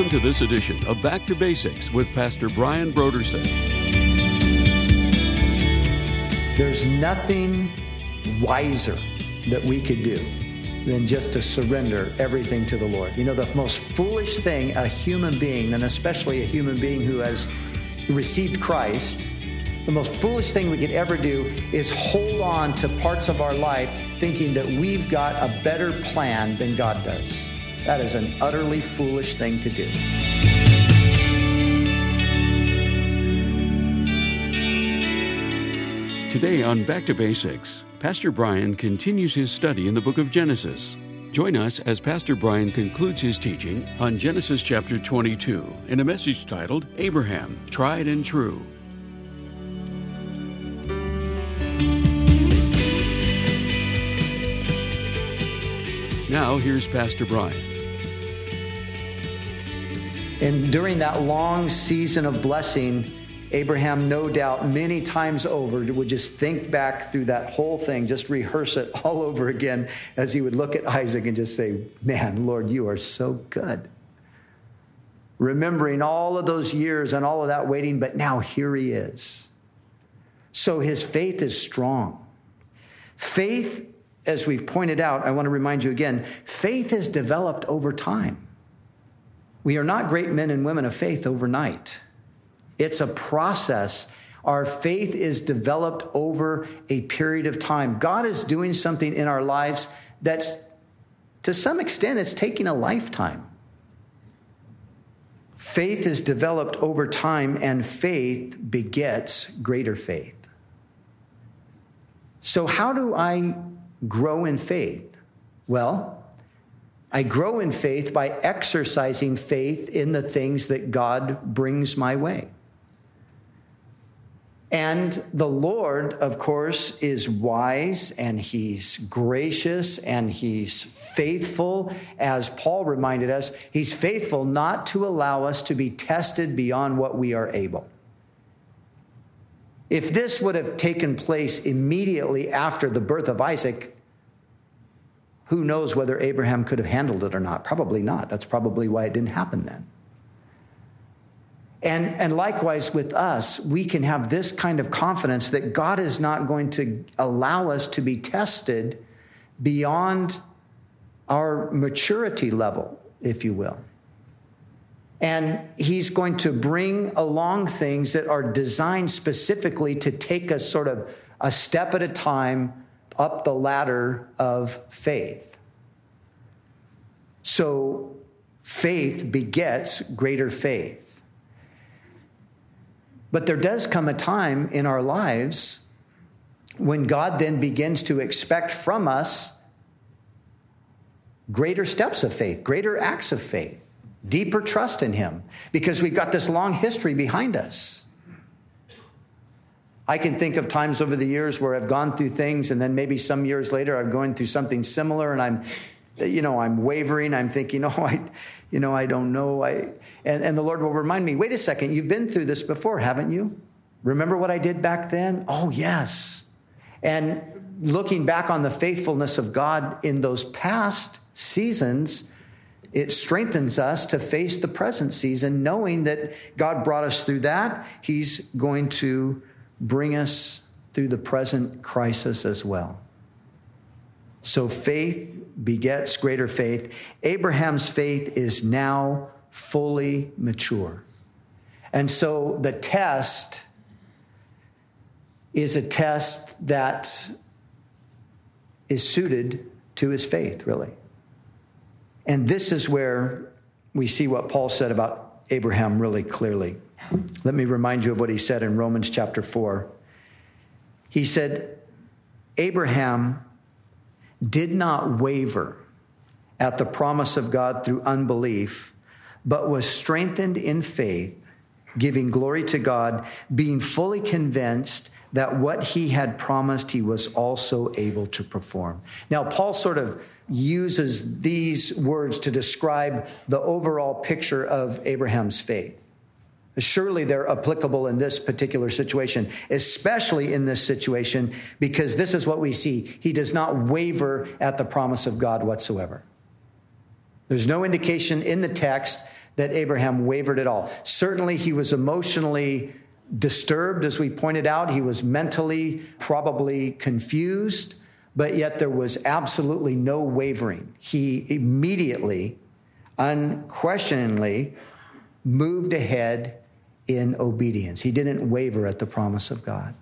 Welcome to this edition of Back to Basics with Pastor Brian Brodersen. There's nothing wiser that we could do than just to surrender everything to the Lord. You know, the most foolish thing a human being, and especially a human being who has received Christ, the most foolish thing we could ever do is hold on to parts of our life thinking that we've got a better plan than God does. That is an utterly foolish thing to do. Today on Back to Basics, Pastor Brian continues his study in the book of Genesis. Join us as Pastor Brian concludes his teaching on Genesis chapter 22 in a message titled Abraham, Tried and True. Now, here's Pastor Brian. And during that long season of blessing, Abraham, no doubt, many times over, would just think back through that whole thing, just rehearse it all over again as he would look at Isaac and just say, Man, Lord, you are so good. Remembering all of those years and all of that waiting, but now here he is. So his faith is strong. Faith as we've pointed out, I want to remind you again faith is developed over time. We are not great men and women of faith overnight, it's a process. Our faith is developed over a period of time. God is doing something in our lives that's, to some extent, it's taking a lifetime. Faith is developed over time, and faith begets greater faith. So, how do I grow in faith? Well, I grow in faith by exercising faith in the things that God brings my way. And the Lord, of course, is wise and he's gracious and he's faithful. As Paul reminded us, he's faithful not to allow us to be tested beyond what we are able. If this would have taken place immediately after the birth of Isaac, who knows whether Abraham could have handled it or not? Probably not. That's probably why it didn't happen then. And, and likewise with us, we can have this kind of confidence that God is not going to allow us to be tested beyond our maturity level, if you will. And he's going to bring along things that are designed specifically to take us sort of a step at a time up the ladder of faith. So faith begets greater faith. But there does come a time in our lives when God then begins to expect from us greater steps of faith, greater acts of faith deeper trust in Him because we've got this long history behind us. I can think of times over the years where I've gone through things and then maybe some years later I'm going through something similar and I'm you know I'm wavering. I'm thinking oh I you know I don't know. I and, and the Lord will remind me wait a second you've been through this before haven't you? Remember what I did back then? Oh yes. And looking back on the faithfulness of God in those past seasons it strengthens us to face the present season, knowing that God brought us through that. He's going to bring us through the present crisis as well. So faith begets greater faith. Abraham's faith is now fully mature. And so the test is a test that is suited to his faith, really. And this is where we see what Paul said about Abraham really clearly. Let me remind you of what he said in Romans chapter 4. He said, Abraham did not waver at the promise of God through unbelief, but was strengthened in faith, giving glory to God, being fully convinced that what he had promised he was also able to perform. Now, Paul sort of uses these words to describe the overall picture of Abraham's faith. Surely they're applicable in this particular situation, especially in this situation, because this is what we see. He does not waver at the promise of God whatsoever. There's no indication in the text that Abraham wavered at all. Certainly, he was emotionally disturbed, as we pointed out. He was mentally probably confused, but yet there was absolutely no wavering. He immediately, unquestioningly, moved ahead in obedience. He didn't waver at the promise of God.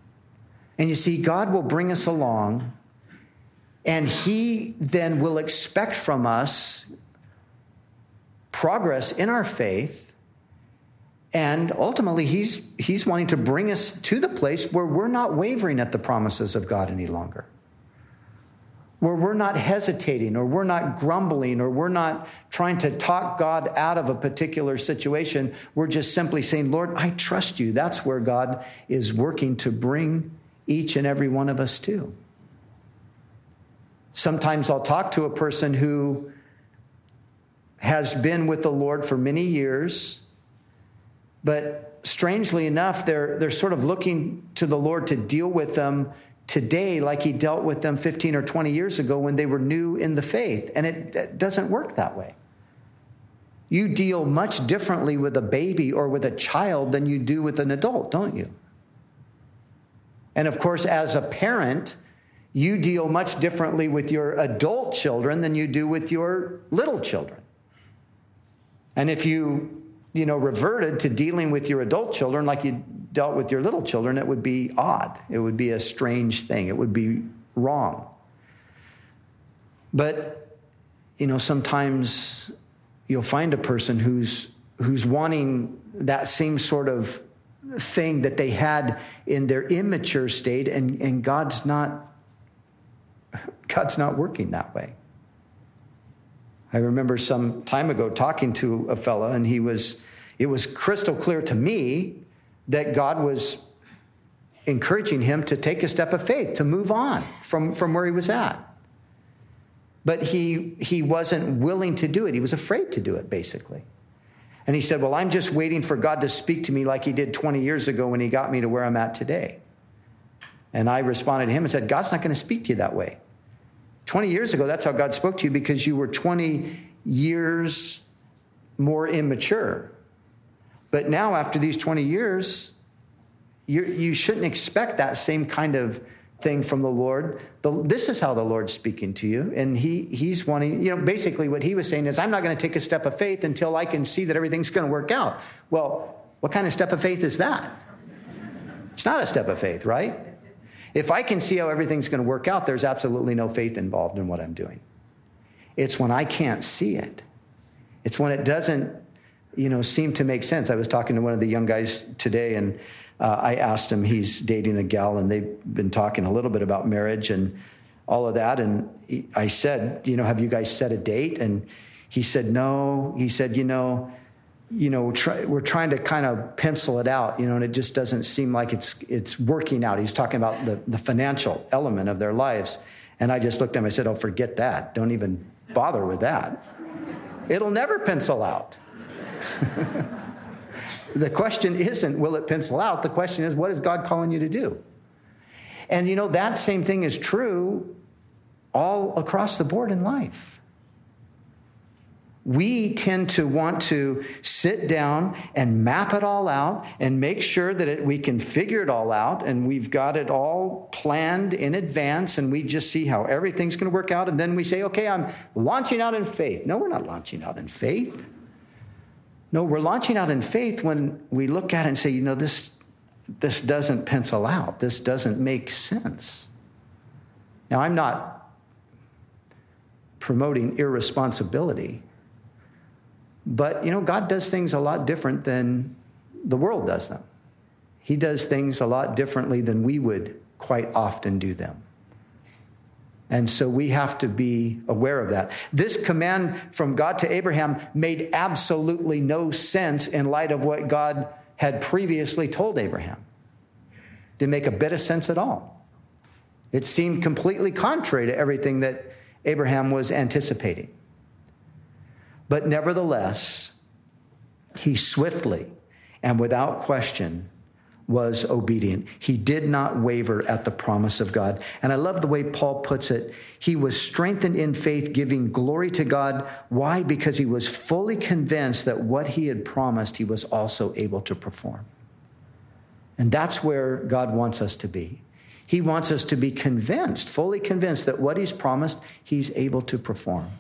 And you see, God will bring us along, and He then will expect from us progress in our faith. And ultimately, he's, he's wanting to bring us to the place where we're not wavering at the promises of God any longer where we're not hesitating or we're not grumbling or we're not trying to talk God out of a particular situation. We're just simply saying, Lord, I trust you. That's where God is working to bring each and every one of us to. Sometimes I'll talk to a person who has been with the Lord for many years, but strangely enough, they're, they're sort of looking to the Lord to deal with them today like he dealt with them 15 or 20 years ago when they were new in the faith. And it, it, doesn't work that way. You deal much differently with a baby or with a child than you do with an adult, don't you? And of course, as a parent, you deal much differently with your adult children than you do with your little children. And if you, you know, reverted to dealing with your adult children like you dealt with your little children, it would be odd. It would be a strange thing. It would be wrong. But, you know, sometimes you'll find a person who's, who's wanting that same sort of thing that they had in their immature state, and, and God's not God's not working that way. I remember some time ago talking to a fella, and he was, it was crystal clear to me that God was encouraging him to take a step of faith, to move on from, from where he was at. But he, he wasn't willing to do it. He was afraid to do it, basically. And he said, Well, I'm just waiting for God to speak to me like he did 20 years ago when he got me to where I'm at today. And I responded to him and said, God's not going to speak to you that way. 20 years ago, that's how God spoke to you because you were 20 years more immature. But now, after these 20 years, you, you shouldn't expect that same kind of thing from the Lord. The, this is how the Lord's speaking to you. And he, he's wanting, you know, basically what he was saying is, I'm not going to take a step of faith until I can see that everything's going to work out. Well, what kind of step of faith is that? It's not a step of faith, right? If I can see how everything's going to work out, there's absolutely no faith involved in what I'm doing. It's when I can't see it. It's when it doesn't you know, seem to make sense. I was talking to one of the young guys today, and uh, I asked him, he's dating a gal, and they've been talking a little bit about marriage and all of that. And he, I said, you know, have you guys set a date? And he said, no. He said, you know, you know, try, we're trying to kind of pencil it out, you know, and it just doesn't seem like it's it's working out. He's talking about the, the financial element of their lives. And I just looked at him, I said, Oh, forget that. Don't even bother with that. It'll never pencil out. the question isn't, will it pencil out? The question is, what is God calling you to do? And you know, that same thing is true all across the board in life we tend to want to sit down and map it all out and make sure that it, we can figure it all out and we've got it all planned in advance and we just see how everything's going to work out. And then we say, okay, I'm launching out in faith. No, we're not launching out in faith. No, we're launching out in faith when we look at it and say, you know, this, this doesn't pencil out. This doesn't make sense. Now, I'm not promoting irresponsibility, but, you know, God does things a lot different than the world does them. He does things a lot differently than we would quite often do them. And so we have to be aware of that. This command from God to Abraham made absolutely no sense in light of what God had previously told Abraham. Didn't make a bit of sense at all. It seemed completely contrary to everything that Abraham was anticipating. But nevertheless, he swiftly and without question was obedient. He did not waver at the promise of God. And I love the way Paul puts it. He was strengthened in faith, giving glory to God. Why? Because he was fully convinced that what he had promised, he was also able to perform. And that's where God wants us to be. He wants us to be convinced, fully convinced that what he's promised, he's able to perform.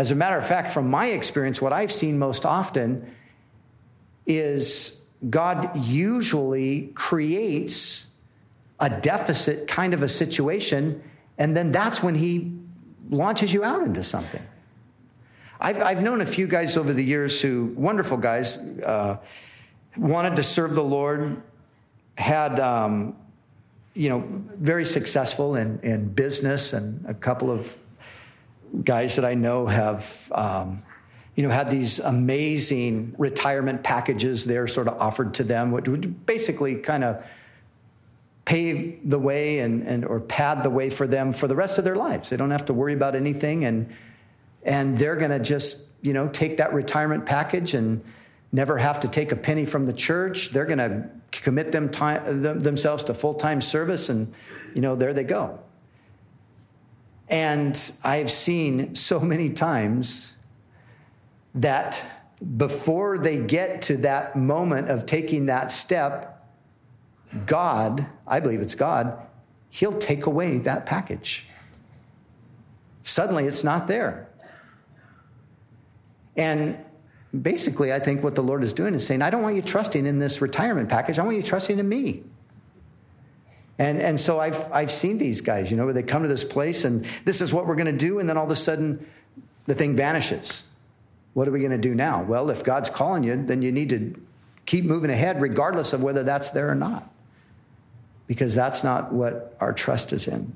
As a matter of fact, from my experience, what I've seen most often is God usually creates a deficit kind of a situation, and then that's when He launches you out into something. I've, I've known a few guys over the years who, wonderful guys, uh, wanted to serve the Lord, had, um, you know, very successful in, in business, and a couple of guys that I know have um, you know, had these amazing retirement packages there sort of offered to them, which would basically kind of pave the way and, and or pad the way for them for the rest of their lives. They don't have to worry about anything and and they're going to just, you know, take that retirement package and never have to take a penny from the church. They're going to commit them time, them, themselves to full-time service and you know, there they go. And I've seen so many times that before they get to that moment of taking that step, God, I believe it's God, He'll take away that package. Suddenly it's not there. And basically, I think what the Lord is doing is saying, I don't want you trusting in this retirement package, I want you trusting in me. And, and so I've, I've seen these guys, you know, where they come to this place and this is what we're going to do, and then all of a sudden the thing vanishes. What are we going to do now? Well, if God's calling you, then you need to keep moving ahead, regardless of whether that's there or not, because that's not what our trust is in.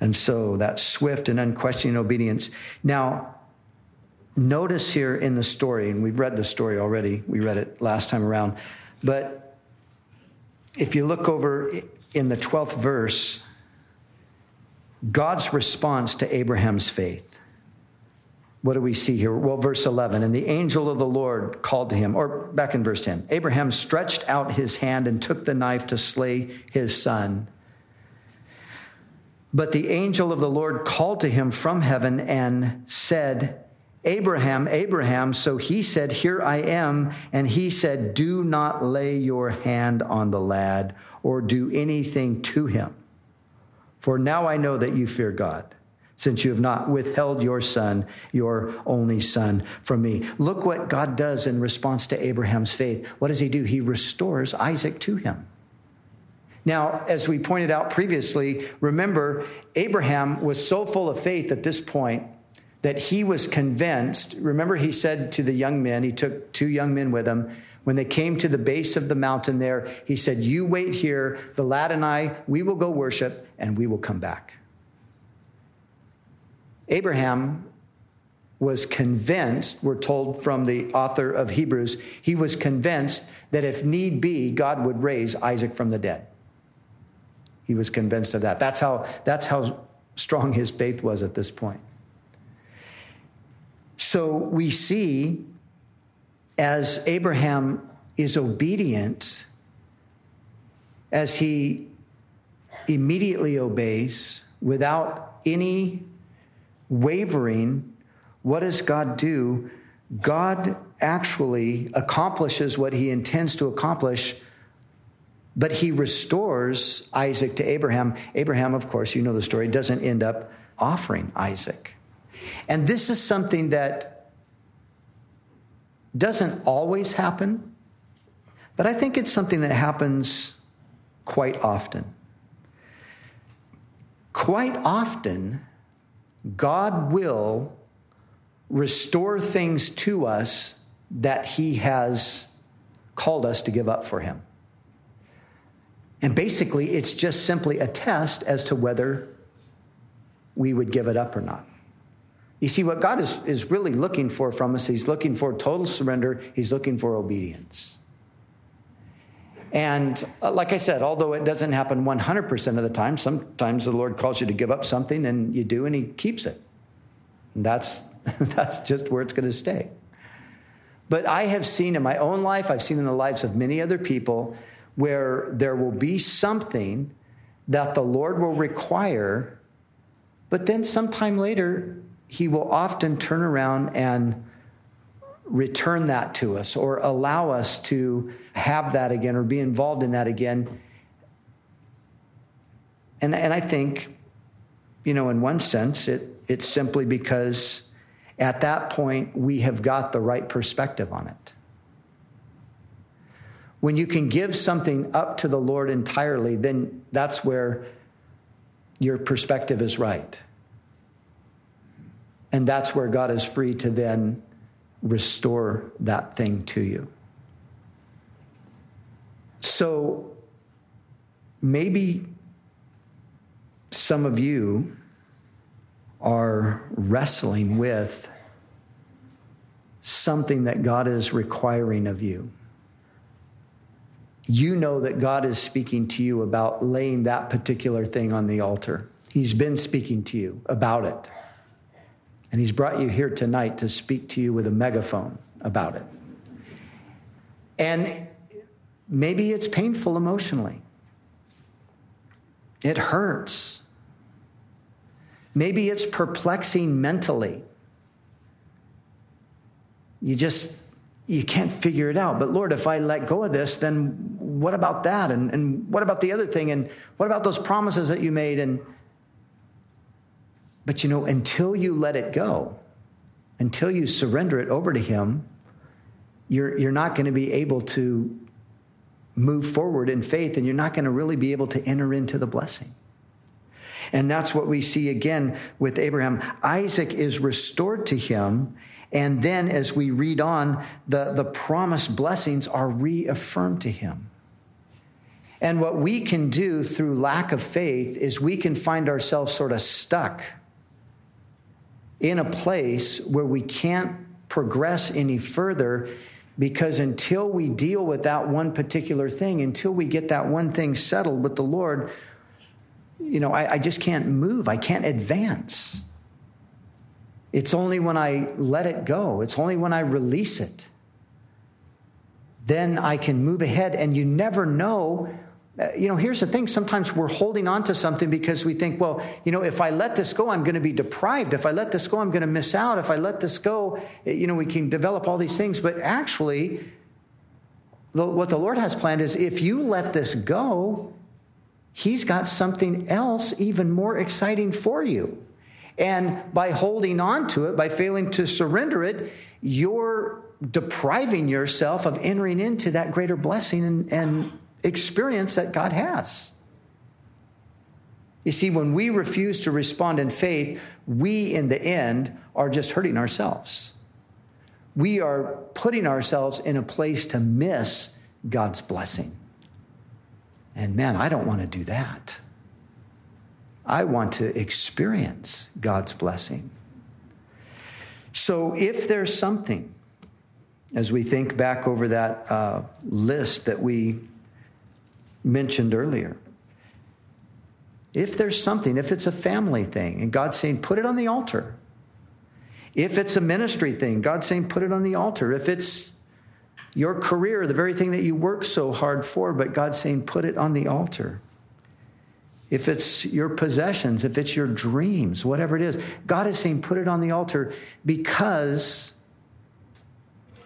And so that swift and unquestioning obedience. Now, notice here in the story, and we've read the story already, we read it last time around, but if you look over in the 12th verse, God's response to Abraham's faith what do we see here? Well, verse 11, and the angel of the Lord called to him, or back in verse 10, Abraham stretched out his hand and took the knife to slay his son. But the angel of the Lord called to him from heaven and said, Abraham, Abraham. So he said, Here I am. And he said, Do not lay your hand on the lad or do anything to him. For now I know that you fear God since you have not withheld your son, your only son, from me. Look what God does in response to Abraham's faith. What does he do? He restores Isaac to him. Now, as we pointed out previously, remember, Abraham was so full of faith at this point that he was convinced. Remember, he said to the young men, he took two young men with him. When they came to the base of the mountain there, he said, You wait here. The lad and I, we will go worship and we will come back. Abraham was convinced, we're told from the author of Hebrews, he was convinced that if need be, God would raise Isaac from the dead. He was convinced of that. That's how, that's how strong his faith was at this point. So we see as Abraham is obedient, as he immediately obeys without any wavering, what does God do? God actually accomplishes what he intends to accomplish, but he restores Isaac to Abraham. Abraham, of course, you know the story, doesn't end up offering Isaac. And this is something that doesn't always happen, but I think it's something that happens quite often. Quite often, God will restore things to us that He has called us to give up for Him. And basically, it's just simply a test as to whether we would give it up or not. You see, what God is, is really looking for from us, He's looking for total surrender, He's looking for obedience. And uh, like I said, although it doesn't happen 100% of the time, sometimes the Lord calls you to give up something and you do and He keeps it. And that's, that's just where it's going to stay. But I have seen in my own life, I've seen in the lives of many other people, where there will be something that the Lord will require, but then sometime later, He will often turn around and return that to us or allow us to have that again or be involved in that again. And, and I think, you know, in one sense, it, it's simply because at that point we have got the right perspective on it. When you can give something up to the Lord entirely, then that's where your perspective is right. And that's where God is free to then restore that thing to you. So maybe some of you are wrestling with something that God is requiring of you. You know that God is speaking to you about laying that particular thing on the altar. He's been speaking to you about it. And He's brought you here tonight to speak to you with a megaphone about it. And maybe it's painful emotionally, it hurts. Maybe it's perplexing mentally. You just you can't figure it out. But Lord, if I let go of this, then what about that? And, and what about the other thing? And what about those promises that you made? And but you know, until you let it go, until you surrender it over to Him, you're, you're not going to be able to move forward in faith and you're not going to really be able to enter into the blessing. And that's what we see again with Abraham. Isaac is restored to him. And then as we read on, the, the promised blessings are reaffirmed to him. And what we can do through lack of faith is we can find ourselves sort of stuck in a place where we can't progress any further because until we deal with that one particular thing, until we get that one thing settled with the Lord, you know, I, I just can't move. I can't advance. It's only when I let it go, it's only when I release it. Then I can move ahead, and you never know uh, you know, here's the thing sometimes we're holding on to something because we think, well, you know, if I let this go, I'm going to be deprived. If I let this go, I'm going to miss out. If I let this go, eh, you know, we can develop all these things. But actually, the, what the Lord has planned is if you let this go, He's got something else even more exciting for you. And by holding on to it, by failing to surrender it, you're depriving yourself of entering into that greater blessing and, and experience that God has. You see, when we refuse to respond in faith, we in the end are just hurting ourselves. We are putting ourselves in a place to miss God's blessing. And man, I don't want to do that. I want to experience God's blessing. So if there's something, as we think back over that uh, list that we mentioned earlier, if there's something, if it's a family thing, and God's saying, put it on the altar. If it's a ministry thing, God's saying, put it on the altar. If it's your career, the very thing that you work so hard for, but God's saying, put it on the altar. If it's your possessions, if it's your dreams, whatever it is, God is saying, put it on the altar because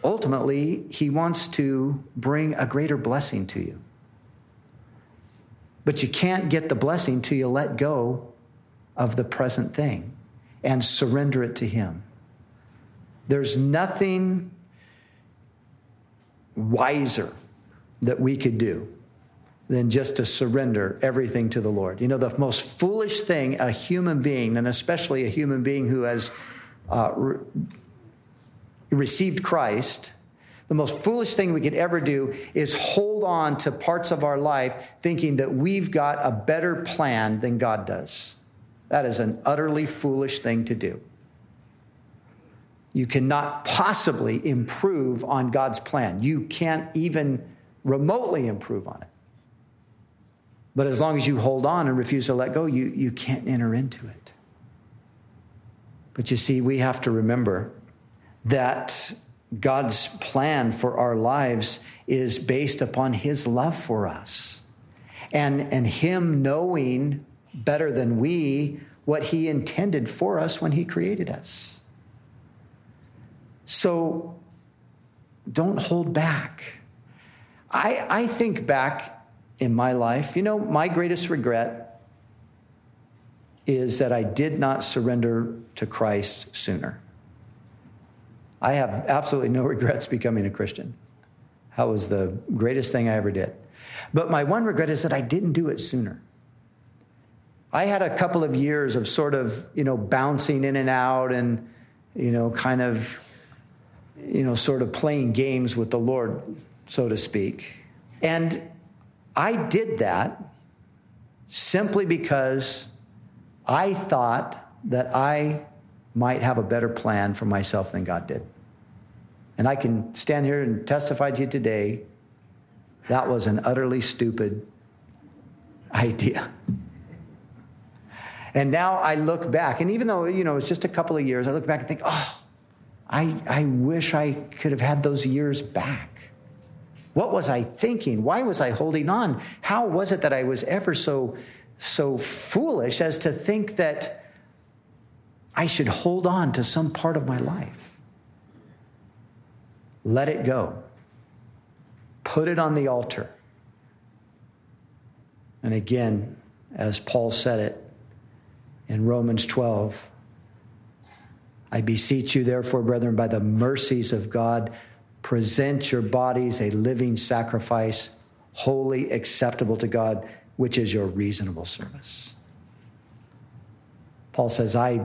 ultimately He wants to bring a greater blessing to you. But you can't get the blessing till you let go of the present thing and surrender it to Him. There's nothing wiser that we could do than just to surrender everything to the Lord. You know, the most foolish thing a human being, and especially a human being who has uh, re- received Christ, the most foolish thing we could ever do is hold on to parts of our life thinking that we've got a better plan than God does. That is an utterly foolish thing to do. You cannot possibly improve on God's plan. You can't even remotely improve on it. But as long as you hold on and refuse to let go, you, you can't enter into it. But you see, we have to remember that God's plan for our lives is based upon his love for us and, and him knowing better than we what he intended for us when he created us. So don't hold back. I, I think back in my life, you know, my greatest regret is that I did not surrender to Christ sooner. I have absolutely no regrets becoming a Christian. That was the greatest thing I ever did. But my one regret is that I didn't do it sooner. I had a couple of years of sort of, you know, bouncing in and out and, you know, kind of, you know, sort of playing games with the Lord, so to speak. And I did that simply because I thought that I might have a better plan for myself than God did. And I can stand here and testify to you today that was an utterly stupid idea. And now I look back, and even though, you know, it's just a couple of years, I look back and think, oh, I, I wish I could have had those years back. What was I thinking? Why was I holding on? How was it that I was ever so, so foolish as to think that I should hold on to some part of my life? Let it go. Put it on the altar. And again, as Paul said it, in Romans 12. I beseech you, therefore, brethren, by the mercies of God, present your bodies a living sacrifice, holy, acceptable to God, which is your reasonable service. Paul says, I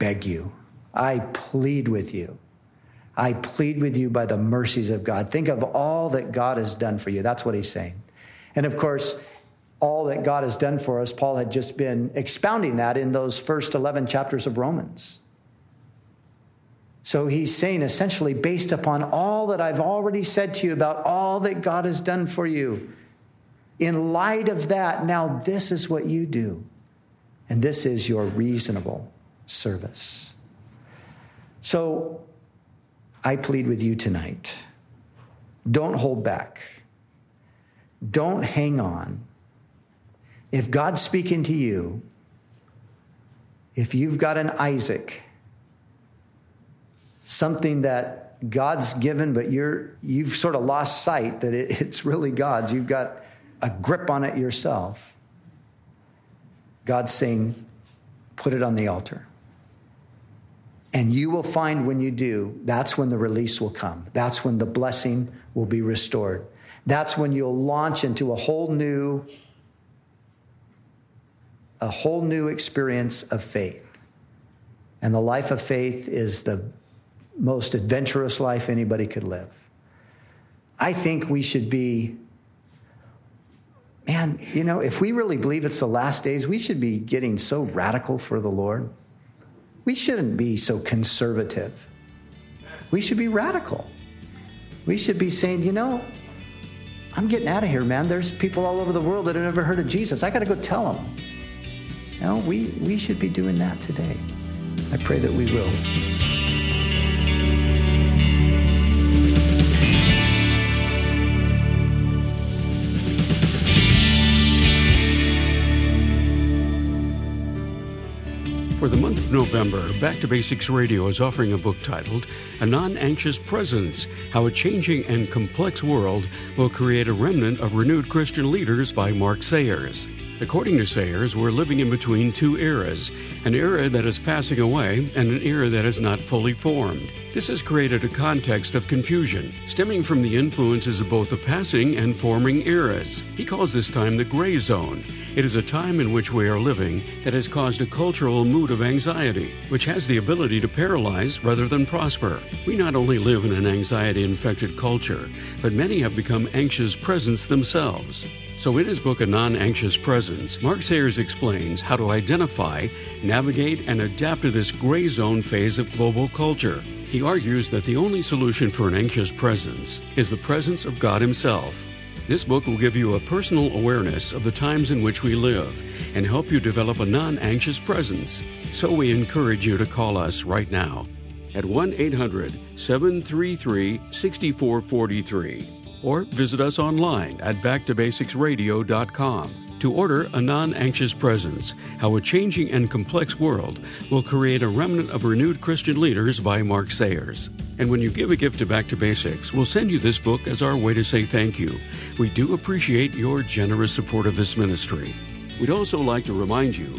beg you, I plead with you. I plead with you by the mercies of God. Think of all that God has done for you. That's what he's saying. And of course, all that God has done for us, Paul had just been expounding that in those first 11 chapters of Romans. So he's saying essentially, based upon all that I've already said to you about all that God has done for you, in light of that, now this is what you do. And this is your reasonable service. So I plead with you tonight don't hold back, don't hang on if God's speaking to you, if you've got an Isaac, something that God's given, but you're, you've sort of lost sight that it, it's really God's, you've got a grip on it yourself, God's saying, put it on the altar. And you will find when you do, that's when the release will come. That's when the blessing will be restored. That's when you'll launch into a whole new a whole new experience of faith. And the life of faith is the most adventurous life anybody could live. I think we should be, man, you know, if we really believe it's the last days, we should be getting so radical for the Lord. We shouldn't be so conservative. We should be radical. We should be saying, you know, I'm getting out of here, man. There's people all over the world that have never heard of Jesus. I got to go tell them. No, we, we should be doing that today. I pray that we will. For the month of November, Back to Basics Radio is offering a book titled A Non Anxious Presence How a Changing and Complex World Will Create a Remnant of Renewed Christian Leaders by Mark Sayers. According to Sayers, we're living in between two eras an era that is passing away and an era that is not fully formed. This has created a context of confusion, stemming from the influences of both the passing and forming eras. He calls this time the gray zone. It is a time in which we are living that has caused a cultural mood of anxiety, which has the ability to paralyze rather than prosper. We not only live in an anxiety infected culture, but many have become anxious presence themselves. So, in his book, A Non Anxious Presence, Mark Sayers explains how to identify, navigate, and adapt to this gray zone phase of global culture. He argues that the only solution for an anxious presence is the presence of God Himself. This book will give you a personal awareness of the times in which we live and help you develop a non anxious presence. So, we encourage you to call us right now at 1 800 733 6443 or visit us online at backtobasicsradio.com to order A Non Anxious Presence How a Changing and Complex World Will Create a Remnant of Renewed Christian Leaders by Mark Sayers. And when you give a gift to Back to Basics, we'll send you this book as our way to say thank you. We do appreciate your generous support of this ministry. We'd also like to remind you